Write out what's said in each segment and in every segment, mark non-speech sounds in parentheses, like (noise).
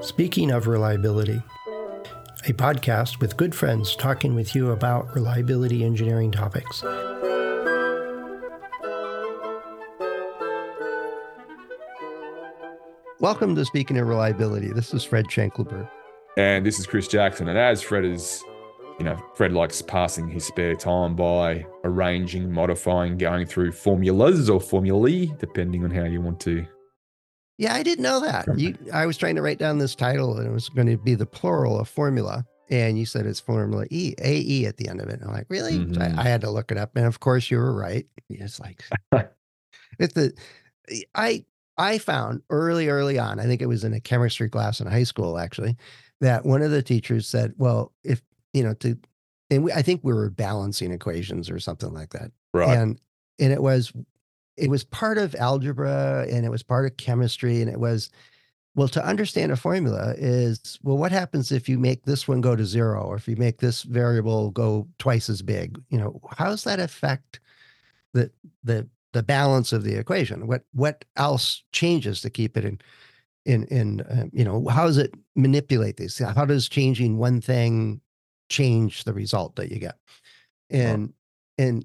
Speaking of reliability, a podcast with good friends talking with you about reliability engineering topics. Welcome to Speaking of Reliability. This is Fred Schenkelberg. And this is Chris Jackson. And as Fred is, you know, Fred likes passing his spare time by arranging, modifying, going through formulas or formulae, depending on how you want to yeah, I didn't know that. You, I was trying to write down this title and it was going to be the plural of formula. And you said it's formula E, A E at the end of it. And I'm like, really? Mm-hmm. I, I, had to look it up. And of course you were right. It's like, (laughs) it's the, I, I found early, early on, I think it was in a chemistry class in high school, actually, that one of the teachers said, well, if, you know, to, and we, I think we were balancing equations or something like that. Right. And, and it was it was part of algebra and it was part of chemistry and it was well to understand a formula is well what happens if you make this one go to zero or if you make this variable go twice as big you know how does that affect the the the balance of the equation what what else changes to keep it in in in uh, you know how does it manipulate these how does changing one thing change the result that you get and oh. and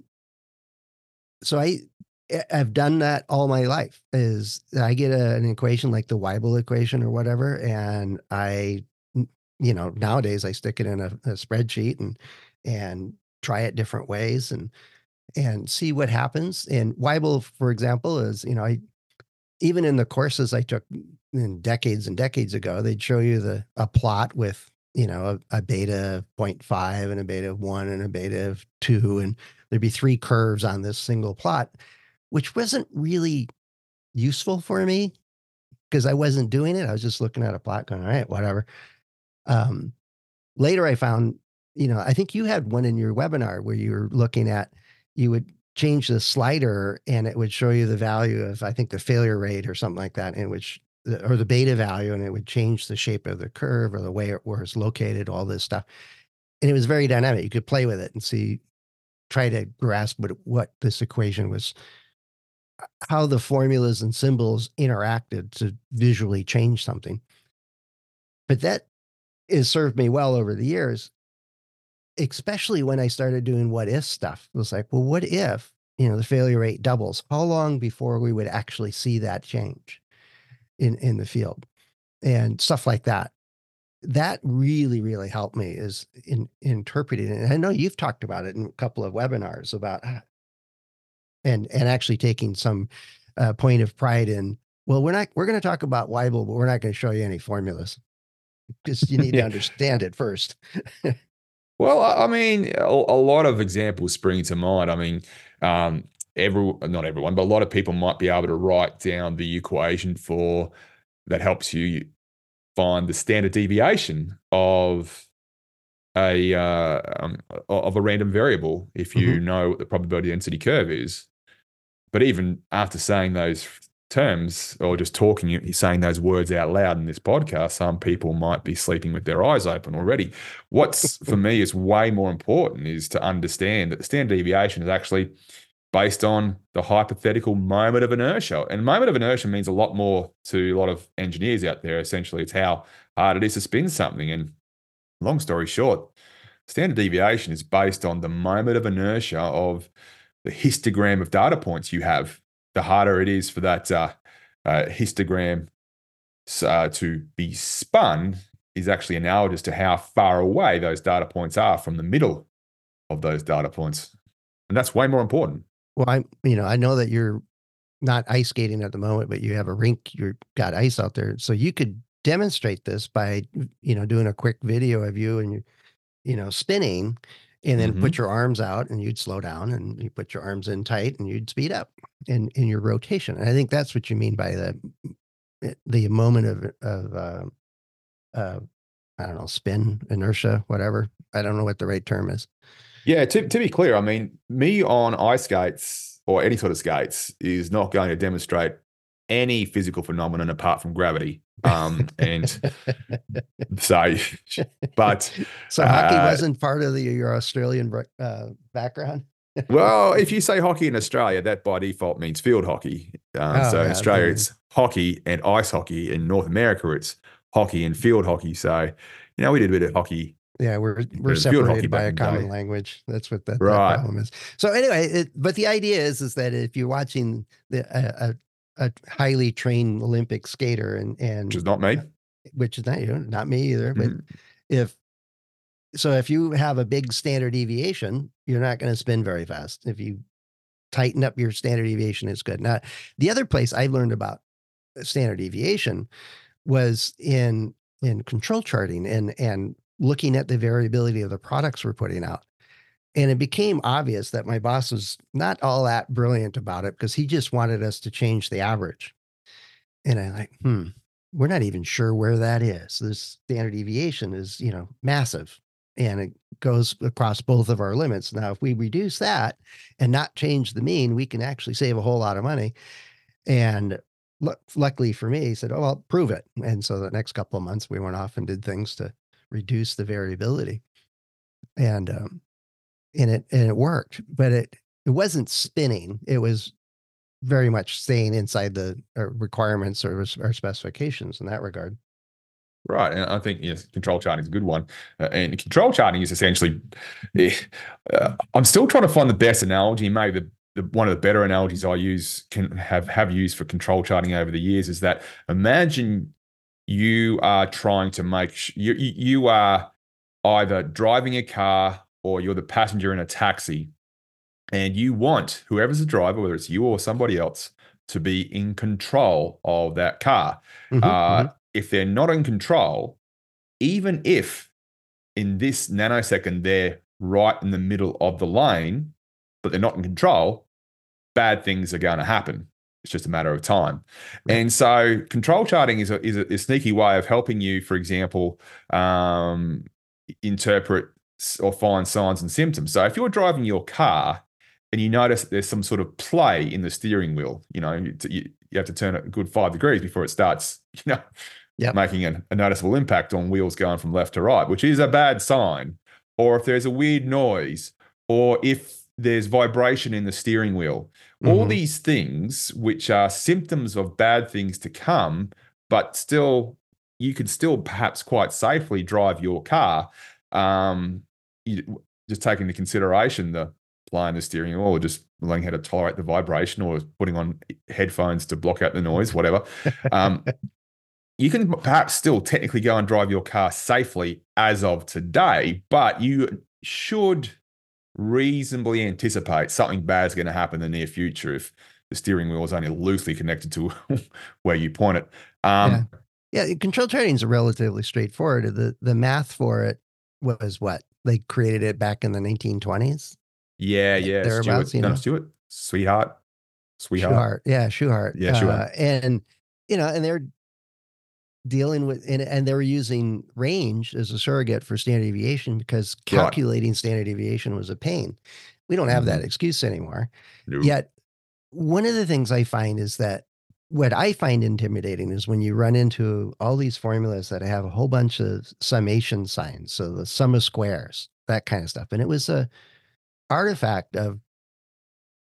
so i I've done that all my life. Is I get a, an equation like the Weibull equation or whatever, and I, you know, nowadays I stick it in a, a spreadsheet and and try it different ways and and see what happens. And Weibull, for example, is you know I even in the courses I took mm, in decades and decades ago, they'd show you the a plot with you know a, a beta of 0.5 and a beta of 1 and a beta of 2 and there'd be three curves on this single plot which wasn't really useful for me because I wasn't doing it. I was just looking at a plot going, all right, whatever. Um, later I found, you know, I think you had one in your webinar where you were looking at, you would change the slider and it would show you the value of, I think the failure rate or something like that, in which, or the beta value, and it would change the shape of the curve or the way it was located, all this stuff. And it was very dynamic. You could play with it and see, try to grasp what, what this equation was how the formulas and symbols interacted to visually change something. But that has served me well over the years, especially when I started doing what if stuff. It was like, well, what if, you know, the failure rate doubles? How long before we would actually see that change in, in the field? And stuff like that. That really, really helped me is in, in interpreting it. And I know you've talked about it in a couple of webinars about and and actually taking some uh, point of pride in well we're not we're going to talk about Weibull but we're not going to show you any formulas because you need (laughs) yeah. to understand it first (laughs) well i mean a, a, lot of examples spring to mind i mean um every not everyone but a lot of people might be able to write down the equation for that helps you find the standard deviation of a uh, um, of a random variable if you mm-hmm. know what the probability density curve is. But even after saying those terms or just talking, saying those words out loud in this podcast, some people might be sleeping with their eyes open already. What's for (laughs) me is way more important is to understand that the standard deviation is actually based on the hypothetical moment of inertia. And moment of inertia means a lot more to a lot of engineers out there. Essentially, it's how hard it is to spin something. And long story short, standard deviation is based on the moment of inertia of the histogram of data points you have, the harder it is for that uh, uh, histogram uh, to be spun is actually analogous to how far away those data points are from the middle of those data points. And that's way more important. Well, I, you know, I know that you're not ice skating at the moment, but you have a rink, you've got ice out there. So you could demonstrate this by, you know, doing a quick video of you and you, you know, spinning and then mm-hmm. put your arms out and you'd slow down and you put your arms in tight and you'd speed up in in your rotation and i think that's what you mean by the eh, the moment of of uh, uh, i don't know spin inertia whatever i don't know what the right term is yeah to, to be clear i mean me on ice skates or any sort of skates is not going to demonstrate any physical phenomenon apart from gravity. Um, and (laughs) so, but so hockey uh, wasn't part of the, your Australian uh, background. (laughs) well, if you say hockey in Australia, that by default means field hockey. Um, Oh, so in yeah, Australia, the- it's hockey and ice hockey. In North America, it's hockey and field hockey. So, you know, we did a bit of hockey. Yeah, we're we're separated by a common day. language. That's what the, the Right. problem is. So anyway, it, but the idea is is that if you're watching the a, a, a highly trained Olympic skater and and Which is not me. which is not you, not me either, but Mhm. if so if you have a big standard deviation, you're not going to spin very fast. If you tighten up your standard deviation, it's good. Now, the other place I learned about standard deviation was in in control charting and and looking at the variability of the products we're putting out. And it became obvious that my boss was not all that brilliant about it because he just wanted us to change the average. And I'm like, hmm, we're not even sure where that is. This standard deviation is, you know, massive and it goes across both of our limits. Now, if we reduce that and not change the mean, we can actually save a whole lot of money. And lu- luckily for me, he said, Oh, well, prove it. And so the next couple of months, we went off and did things to reduce the variability. And, um, and it, and it worked, but it, it wasn't spinning. It was very much staying inside the uh, requirements or, or specifications in that regard. Right. And I think yes, control charting is a good one. Uh, and control charting is essentially, eh, uh, I'm still trying to find the best analogy. Maybe the, the one of the better analogies I use can have have used for control charting over the years is that imagine you are trying to make you you, are either driving a car or you're the passenger in a taxi, and you want whoever's the driver, whether it's you or somebody else, to be in control of that car Mhm, uh, mhm. if they're not in control, even if in this nanosecond they're right in the middle of the lane, but they're not in control, bad things are going to happen. It's just a matter of time. And so control charting is a, is a, a sneaky way of helping you, for example, um, interpret or find signs and symptoms. So if you're driving your car and you notice there's some sort of play in the steering wheel, you know, you, you, you have to turn it a good five degrees before it starts, (laughs) you know, Yep. making a, a noticeable impact on wheels going from left to right, which is a bad sign. Or if there's a weird noise, or if there's vibration in the steering wheel, all Mhm. these things which are symptoms of bad things to come, but still you could still perhaps quite safely drive your car. Um, you, just taking into consideration the playing the steering wheel, or just learning how to tolerate the vibration, or putting on headphones to block out the noise, whatever. Um, (laughs) you can perhaps still technically go and drive your car safely as of today, but you should reasonably anticipate something bad is going to happen in the near future if the steering wheel is only loosely connected to (laughs) where you point it. Um, Yeah, control charting is relatively straightforward. The the math for it was what they created it back in the 1920s. yeah, yeah. thereabouts, Stuart, you no, know? Stuart, sweetheart, sweetheart. Yeah, Shewhart, Yeah, Shewhart. Uh, and you know, and they're dealing with and, and they were using range as a surrogate for standard deviation because Right. calculating standard deviation was a pain. We don't have Mm-hmm. that excuse anymore. No. Yet, one of the things I find is that what I find intimidating is when you run into all these formulas that have a whole bunch of summation signs. So the sum of squares, that kind of stuff. And it was a artifact of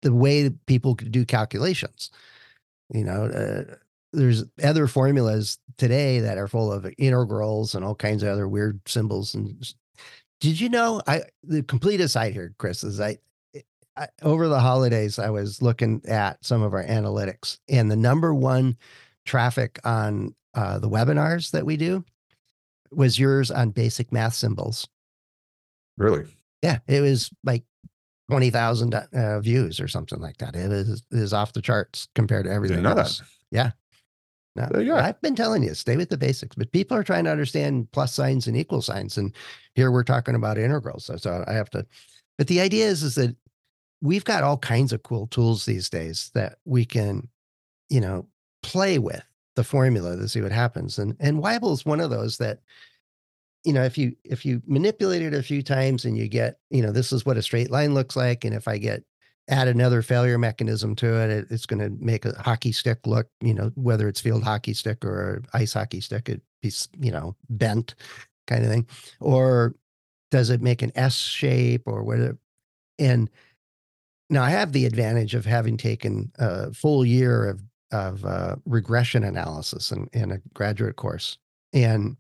the way people could do calculations. You know, uh, there's other formulas today that are full of integrals and all kinds of other weird symbols. And did you know? I the complete aside here, Chris, is I I, over the holidays, I was looking at some of our analytics, and the number one traffic on uh, the webinars that we do was yours on basic math symbols. Really? Yeah, it was like 20,000 uh, views or something like that. It is, it is off the charts compared to everything know that. else. Yeah. No, There you go. I've been telling you, stay with the basics, but people are trying to understand plus signs and equal signs. And here we're talking about integrals. So, so I have to, but the idea is, is that we've got all kinds of cool tools these days that we can, you know, play with the formula to see what happens. And, and Weibull is one of those that, you know, if you, if you manipulate it a few times and you get, you know, this is what a straight line looks like. And if I get, add another failure mechanism to it, it it's going to make a hockey stick look, you know, whether it's field hockey stick or ice hockey stick, it be, you know, bent kind of thing. Or does it make an S shape or whatever? And now I have the advantage of having taken a full year of of uh, regression analysis in, in a graduate course. And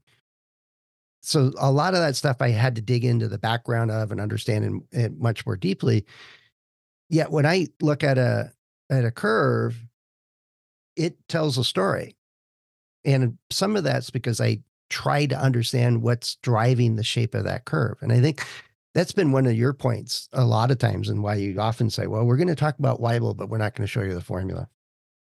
so a lot of that stuff I had to dig into the background of and understand it much more deeply. Yet when I look at a at a curve, it tells a story. And some of that's because I try to understand what's driving the shape of that curve. And I think that's been one of your points a lot of times and why you often say, well, we're going to talk about Weibull, but we're not going to show you the formula.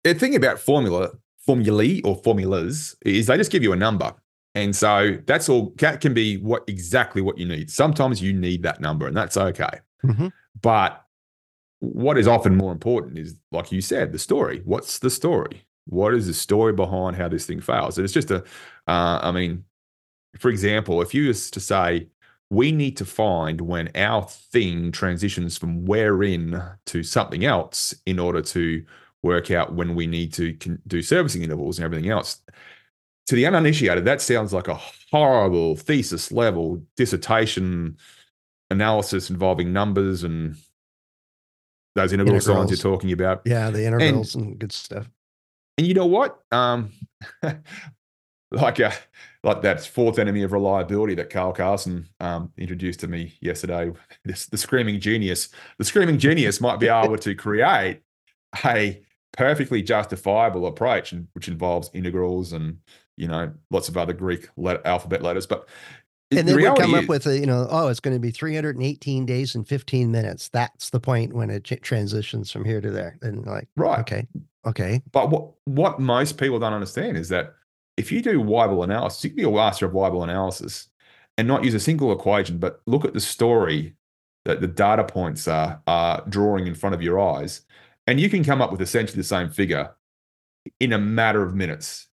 The thing about formula, formulae or formulas is they just give you a number. And so that's all that can be what exactly what you need. Sometimes you need that number and that's okay. Mm-hmm. But what is often more important is, like you said, the story. What's the story? What is the story behind how this thing fails? And it's just a, uh, I mean, for example, if you was to say, we need to find when our thing transitions from wear in to something else in order to work out when we need to do servicing intervals and everything else. To the uninitiated, that sounds like a horrible thesis level dissertation analysis involving numbers and those interval signs you're talking about. Yeah, the integrals and, and good stuff. And you know what? Um, (laughs) like a, uh, like that fourth enemy of reliability that Carl Carlson um, introduced to me yesterday. (laughs) This, the screaming genius. The screaming genius might be able to create a perfectly justifiable approach, which involves integrals and you know lots of other Greek let, alphabet letters. But and then we come up with a, you know, oh, it's going to be 318 days and 15 minutes. That's the point when it transitions from here to there. And like, right, okay, okay. But what what most people don't understand is that if you do Weibull analysis, you can be a master of Weibull analysis and not use a single equation, but look at the story that the data points are, are drawing in front of your eyes, and you can come up with essentially the same figure in a matter of minutes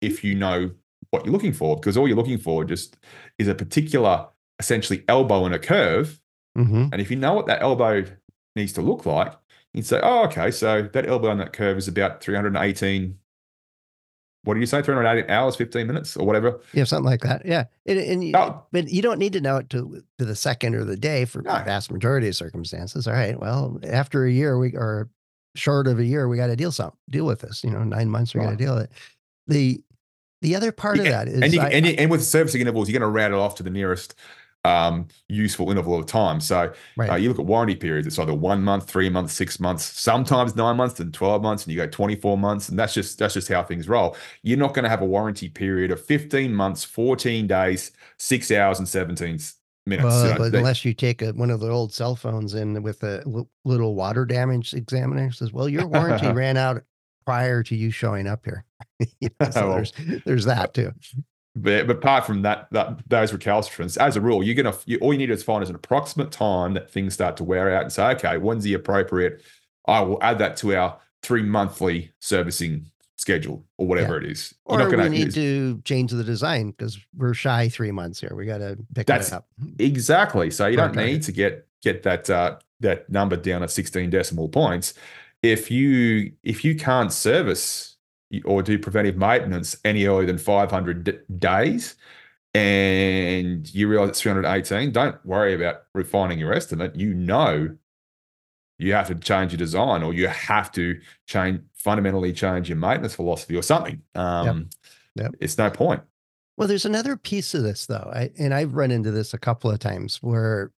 if you know what you're looking for, because all you're looking for just is a particular essentially elbow in a curve. Mm-hmm. And if you know what that elbow needs to look like, you'd say, oh, okay, so that elbow on that curve is about 318 what do you say 308 hours 15 minutes or whatever yeah something like that yeah and, and you, oh. but you don't need to know it to, to the second or the day for no. the vast majority of circumstances all right well after a year we or short of a year we got to deal some deal with this you know nine months we right. got to deal with it the the other part yeah. of that is and, you, I, and, and with servicing intervals you're going to round it off to the nearest um, useful interval of time. So right. uh, you look at warranty periods, it's either one month, three months, six months, sometimes nine months and 12 months, and you go 24 months. And that's just that's just how things roll. You're not going to have a warranty period of 15 months, 14 days, six hours, and 17 minutes. Well, you know, they, unless you take a, one of the old cell phones in with a l- little water damage examiner says, well, your warranty (laughs) ran out prior to you showing up here. (laughs) you know, so there's, there's that too. But, but apart from that, that those recalcitrants, as a rule, you're gonna you, all you need to find is an approximate time that things start to wear out, and say, okay, when's the appropriate? I will add that to our three monthly servicing schedule or whatever yeah. it is. You're or we need to change the design because we're shy three months here. We got to pick that up. Exactly. So you don't need to get get that uh, that number down at 16 decimal points. If you if you can't service or do preventive maintenance any earlier than 500 d- days and you realize it's 318, don't worry about refining your estimate. You know you have to change your design or you have to change fundamentally change your maintenance philosophy or something. Um, yep. Yep. It's no point. Well, there's another piece of this though, I, and I've run into this a couple of times where,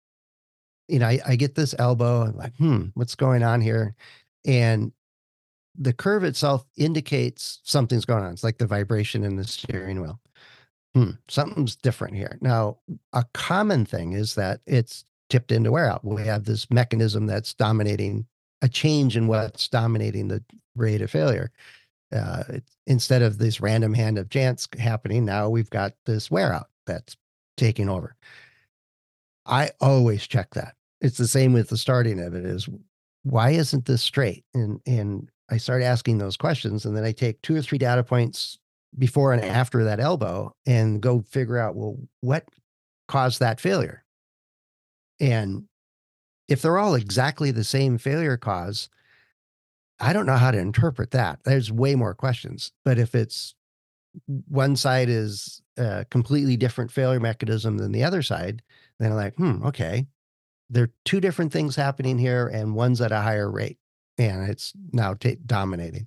you know, I, I get this elbow, I'm like, hmm, what's going on here? And the curve itself indicates something's going on. It's like the vibration in the steering wheel. Hmm, something's different here. Now, a common thing is that it's tipped into wear out. We have this mechanism that's dominating a change in what's dominating the rate of failure. Uh, instead of this random hand of chance happening, now we've got this wear out that's taking over. I always check that. It's the same with the starting of it is why isn't this straight? And and I start asking those questions and then I take two or three data points before and after that elbow and go figure out, well, what caused that failure? And if they're all exactly the same failure cause, I don't know how to interpret that. There's way more questions. But if it's one side is a completely different failure mechanism than the other side, then I'm like, hmm, okay. There are two different things happening here, and one's at a higher rate and it's now t- dominating.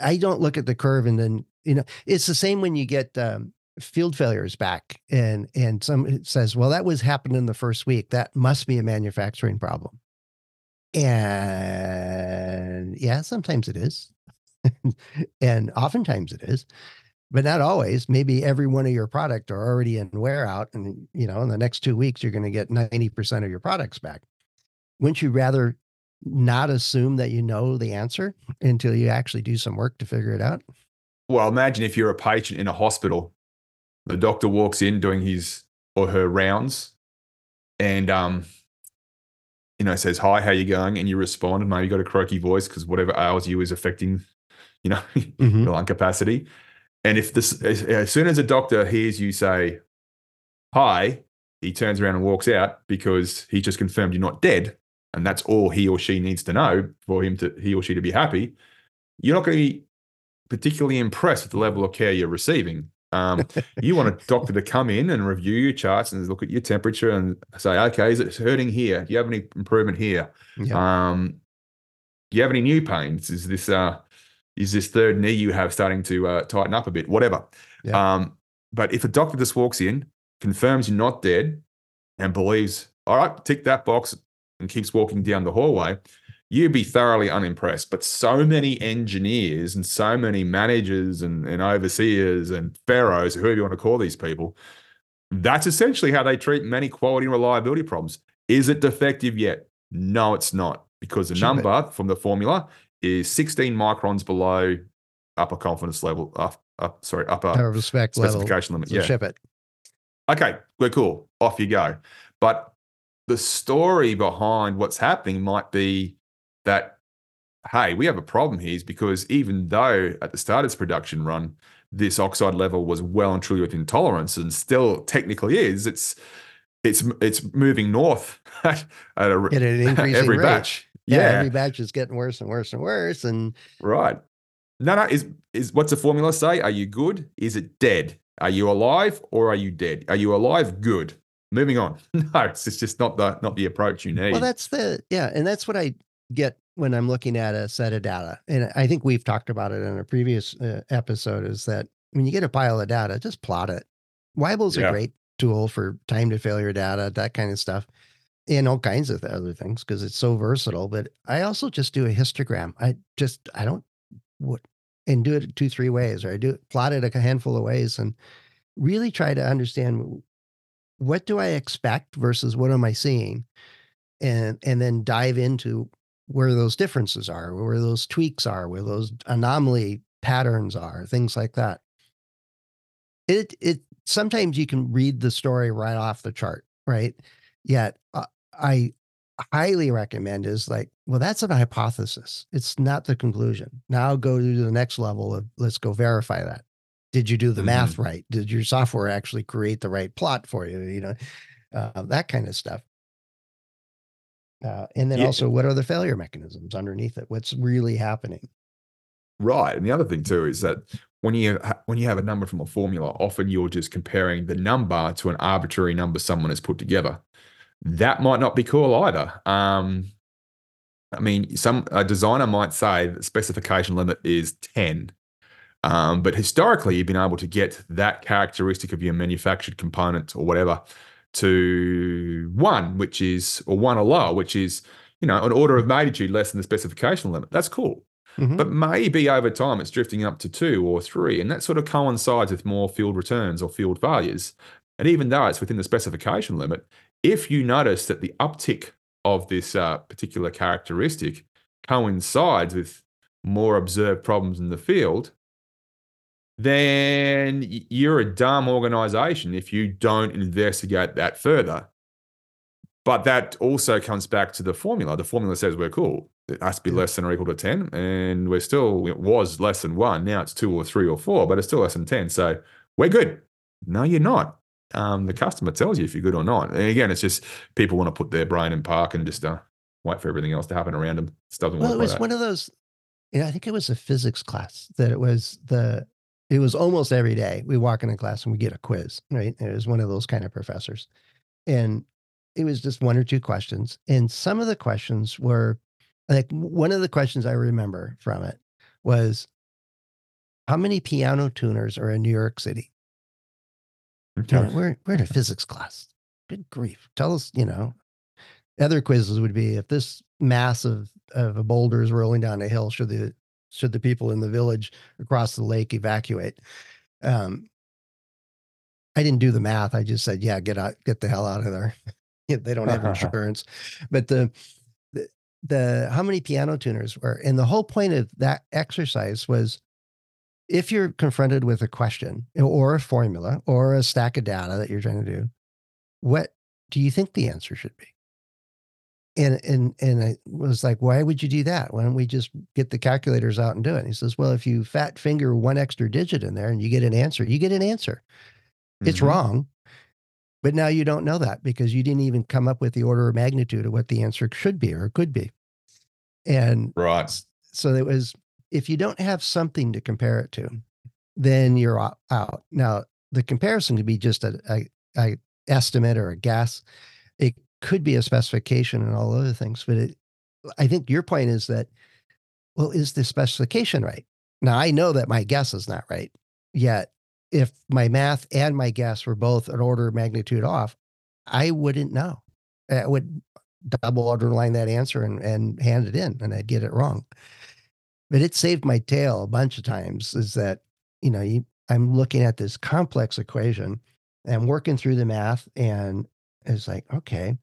I don't look at the curve and then you know it's the same when you get um, field failures back and and some says well that was happened in the first week. That must be a manufacturing problem. And yeah sometimes it is. (laughs) And oftentimes it is but not always. Maybe every one of your product are already in wear out and you know in the next two weeks you're going to get 90% of your products back. Wouldn't you rather not assume that you know the answer until you actually do some work to figure it out? Well imagine if you're a patient in a hospital the doctor walks in doing his or her rounds and um you know says hi how you going? And you respond and maybe you got a croaky voice because whatever ails you is affecting you know (laughs) mm-hmm. your lung capacity and if this as, as soon as a doctor hears you say hi he turns around and walks out because he just confirmed you're not dead and that's all he or she needs to know for him to he or she to be happy you're not going to be particularly impressed with the level of care you're receiving um, (laughs) you want a doctor to come in and review your charts and look at your temperature and say, okay, is it hurting here? Do you have any improvement here? Yeah. Um, do you have any new pains? Is this uh, is this third knee you have starting to uh, tighten up a bit? Whatever. Yeah. Um, but if a doctor just walks in, confirms you're not dead, and believes, all right, tick that box, and keeps walking down the hallway, you'd be thoroughly unimpressed. But so many engineers and so many managers and, and overseers and pharaohs, whoever you want to call these people, that's essentially how they treat many quality and reliability problems. Is it defective yet? No, it's not, because the number from the formula is 16 microns below upper confidence level, up, up sorry, upper respect specification level. limit. yeah. Ship it. Okay, we're cool. Off you go. But the story behind what's happening might be that, hey, we have a problem here is because even though at the start of its production run, this oxide level was well and truly within tolerance and still technically is, it's it's it's moving north (laughs) at, a, at an (laughs) increasing every rate. batch. Yeah, yeah, every batch is getting worse and worse and worse. And right. No, no, is is what's the formula say? Are you good? Is it dead? Are you alive or are you dead? Are you alive? Good. Moving on. (laughs) No, it's just not the not the approach you need. Well, that's the yeah, and that's what I get when I'm looking at a set of data, and I think we've talked about it in a previous uh, episode, is that when you get a pile of data, just plot it. Weibull's yeah. a great tool for time to failure data, that kind of stuff, and all kinds of other things because it's so versatile. But I also just do a histogram. I just I don't what and do it two three ways, or I do plot it a handful of ways, and really try to understand what do I expect versus what am I seeing, and and then dive into where those differences are, where those tweaks are, where those anomaly patterns are, things like that. It it sometimes you can read the story right off the chart, right? Yet uh, I highly recommend is like, well, that's an hypothesis. It's not the conclusion. Now go to the next level of let's go verify that. Did you do the mm-hmm. math right? Did your software actually create the right plot for you? You know, uh, that kind of stuff. Uh, and then yeah. also, what are the failure mechanisms underneath it? What's really happening? Right, and the other thing too is that when you ha- when you have a number from a formula, often you're just comparing the number to an arbitrary number someone has put together. That might not be cool either. Um, I mean, some a designer might say the specification limit is ten, um, but historically, you've been able to get that characteristic of your manufactured component or whatever to one, which is, or one or lower, which is, you know, an order of magnitude less than the specification limit. That's cool. Mm-hmm. But maybe over time it's drifting up to two or three. And that sort of coincides with more field returns or field failures. And even though it's within the specification limit, if you notice that the uptick of this uh, particular characteristic coincides with more observed problems in the field, then you're a dumb organization if you don't investigate that further. But that also comes back to the formula. The formula says we're cool. It has to be less than or equal to 10. And we're still, it was less than one. Now it's two or three or four, but it's still less than 10. So we're good. No, you're not. Um, the customer tells you if you're good or not. And again, it's just people want to put their brain in park and just uh, wait for everything else to happen around them. It doesn't well, it was one of those, you know, I think it was a physics class that it was the it was almost every day we walk into class and we get a quiz, right? It was one of those kind of professors. And it was just one or two questions. And some of the questions were like one of the questions I remember from it was how many piano tuners are in New York City? We're we're in a physics class. Good grief. Tell us, you know. Other quizzes would be if this mass of, of a boulder is rolling down a hill, should the should the people in the village across the lake evacuate? Um, I didn't do the math. I just said, yeah, get out, get the hell out of there. (laughs) they don't have (laughs) insurance. But the, the the how many piano tuners were, and the whole point of that exercise was if you're confronted with a question or a formula or a stack of data that you're trying to do, what do you think the answer should be? And and and I was like, why would you do that? Why don't we just get the calculators out and do it? And he says, well, if you fat finger one extra digit in there and you get an answer, you get an answer. It's Mhm. wrong, but now you don't know that because you didn't even come up with the order of magnitude of what the answer should be or could be. And Right. so it was if you don't have something to compare it to, then you're out. Now the comparison could be just a, a, a estimate or a guess. It could be a specification and all other things, but it, I think your point is that well, is the specification right? Now I know that my guess is not right. Yet if my math and my guess were both an order of magnitude off, I wouldn't know. I would double underline that answer and, and hand it in and I'd get it wrong. But it saved my tail a bunch of times is that, you know, you, I'm looking at this complex equation and working through the math and it's like, okay,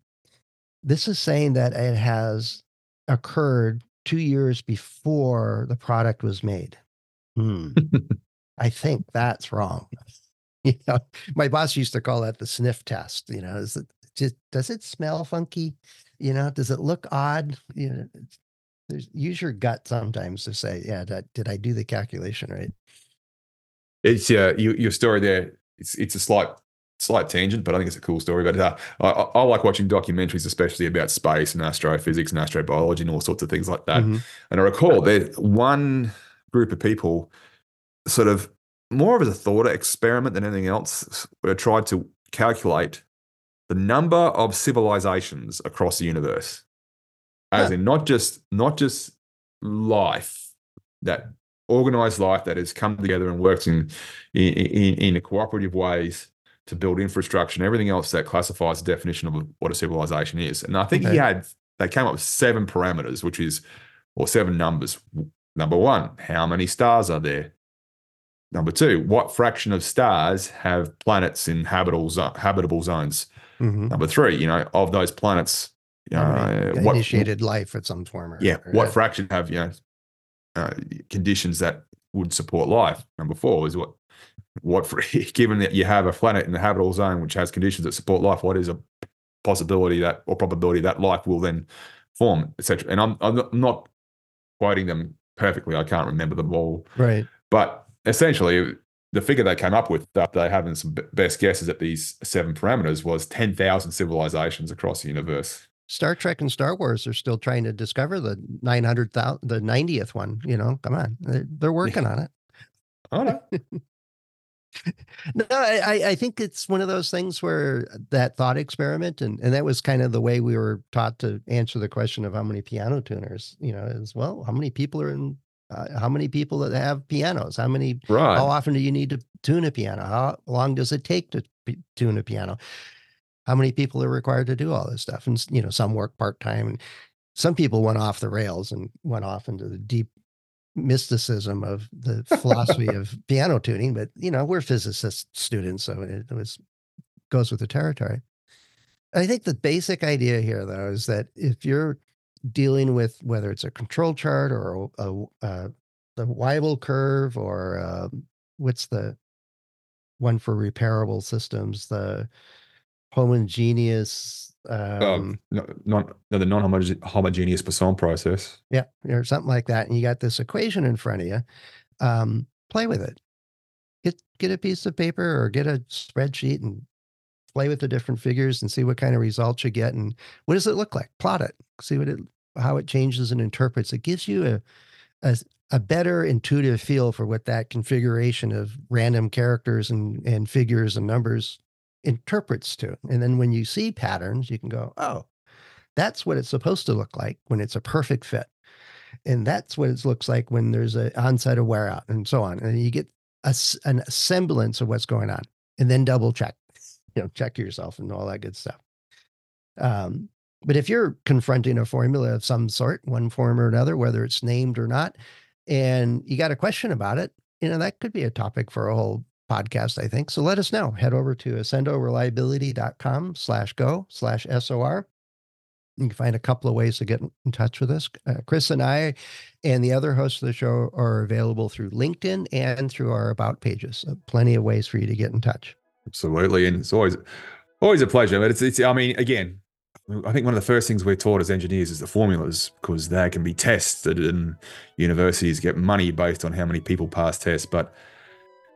this is saying that it has occurred two years before the product was made. Hmm. I think that's wrong. (laughs) You know, my boss used to call that the sniff test. You know, is it just does it smell funky? You know, does it look odd? You know, there's, use your gut sometimes to say, yeah, did, did I do the calculation right? It's uh, you, your story there. It's it's a slight slight tangent, but I think it's a cool story. But uh, I, I like watching documentaries, especially about space and astrophysics and astrobiology and all sorts of things like that. Mhm. And I recall there's one group of people, sort of more of as a thought experiment than anything else, tried to calculate the number of civilizations across the universe, as in not just not just life that organized life that has come together and worked in in, in, in a cooperative ways to build infrastructure and everything else that classifies the definition of what a civilization is. And I think he had they came up with seven parameters, which is or seven numbers. Number one, how many stars are there? Number two, what fraction of stars have planets in habitable zo- habitable zones? Mhm. Number three, you know, of those planets, you How know, Uh, what initiated life at some form or yeah, or what that. fraction have you know uh, conditions that would support life? Number four is what what for, (laughs) given that you have a planet in the habitable zone which has conditions that support life, what is a possibility that or probability that life will then form, etc. And I'm I'm not- quoting them perfectly. I can't remember them all, right. but essentially. The figure they came up with after they having some best guesses at these seven parameters was 10,000 civilizations across the universe. Star Trek and Star Wars are still trying to discover the 900,000, the 90th one. You know, come on. They're, they're working on it. I know. (laughs) No, I, I- I think it's one of those things where that thought experiment, and, and that was kind of the way we were taught to answer the question of how many piano tuners, you know, as well. How many people are in, uh, how many people that have pianos? How many, right. how often do you need to tune a piano? How long does it take to p- tune a piano? How many people are required to do all this stuff? And, you know, some work part time. And some people went off the rails and went off into the deep mysticism of the philosophy (laughs) of piano tuning. But, you know, we're physicist students, so it, was goes with the territory. I think the basic idea here, though, is that if you're dealing with whether it's a control chart or a, a, uh the Weibull curve or um, what's the one for repairable systems, the homogeneous, um, um, no, non, no, the non-homogeneous Poisson process. yeah, or something like that, and you got this equation in front of you. Um, play with it. Get get a piece of paper or get a spreadsheet and play with the different figures and see what kind of results you get and what does it look like. Plot it. See what it how it changes and interprets. It gives you a a, a better intuitive feel for what that configuration of random characters and and figures and numbers interprets to. And then when you see patterns, you can go, oh, that's what it's supposed to look like when it's a perfect fit. And that's what it looks like when there's an onset of wear out and so on. And you get a, an semblance of what's going on and then double check, (laughs) you know, check yourself and all that good stuff. Um, but if you're confronting a formula of some sort, one form or another, whether it's named or not, and you got a question about it, you know, that could be a topic for a whole podcast, I think. So let us know. Head over to accendoreliability.com slash go slash SOR. You can find a couple of ways to get in touch with us. Uh, Chris and I and the other hosts of the show are available through LinkedIn and through our about pages. So plenty of ways for you to get in touch. Absolutely. And it's always always a pleasure. But it's it's I mean, again, I think one of the first things we're taught as engineers is the formulas because they can be tested and universities get money based on how many people pass tests. But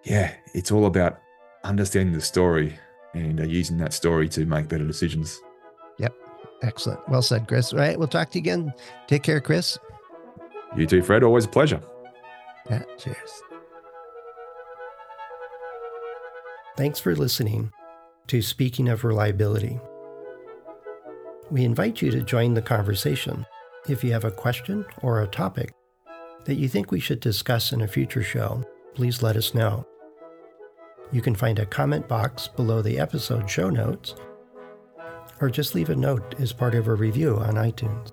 yeah, it's all about understanding the story and uh, using that story to make better decisions. Yep. Excellent. Well said, Chris. All right. We'll talk to you again. Take care, Chris. You too, Fred. Always a pleasure. Yeah. Cheers. Thanks for listening to Speaking of Reliability. We invite you to join the conversation. If you have a question or a topic that you think we should discuss in a future show, please let us know. You can find a comment box below the episode show notes or just leave a note as part of a review on iTunes.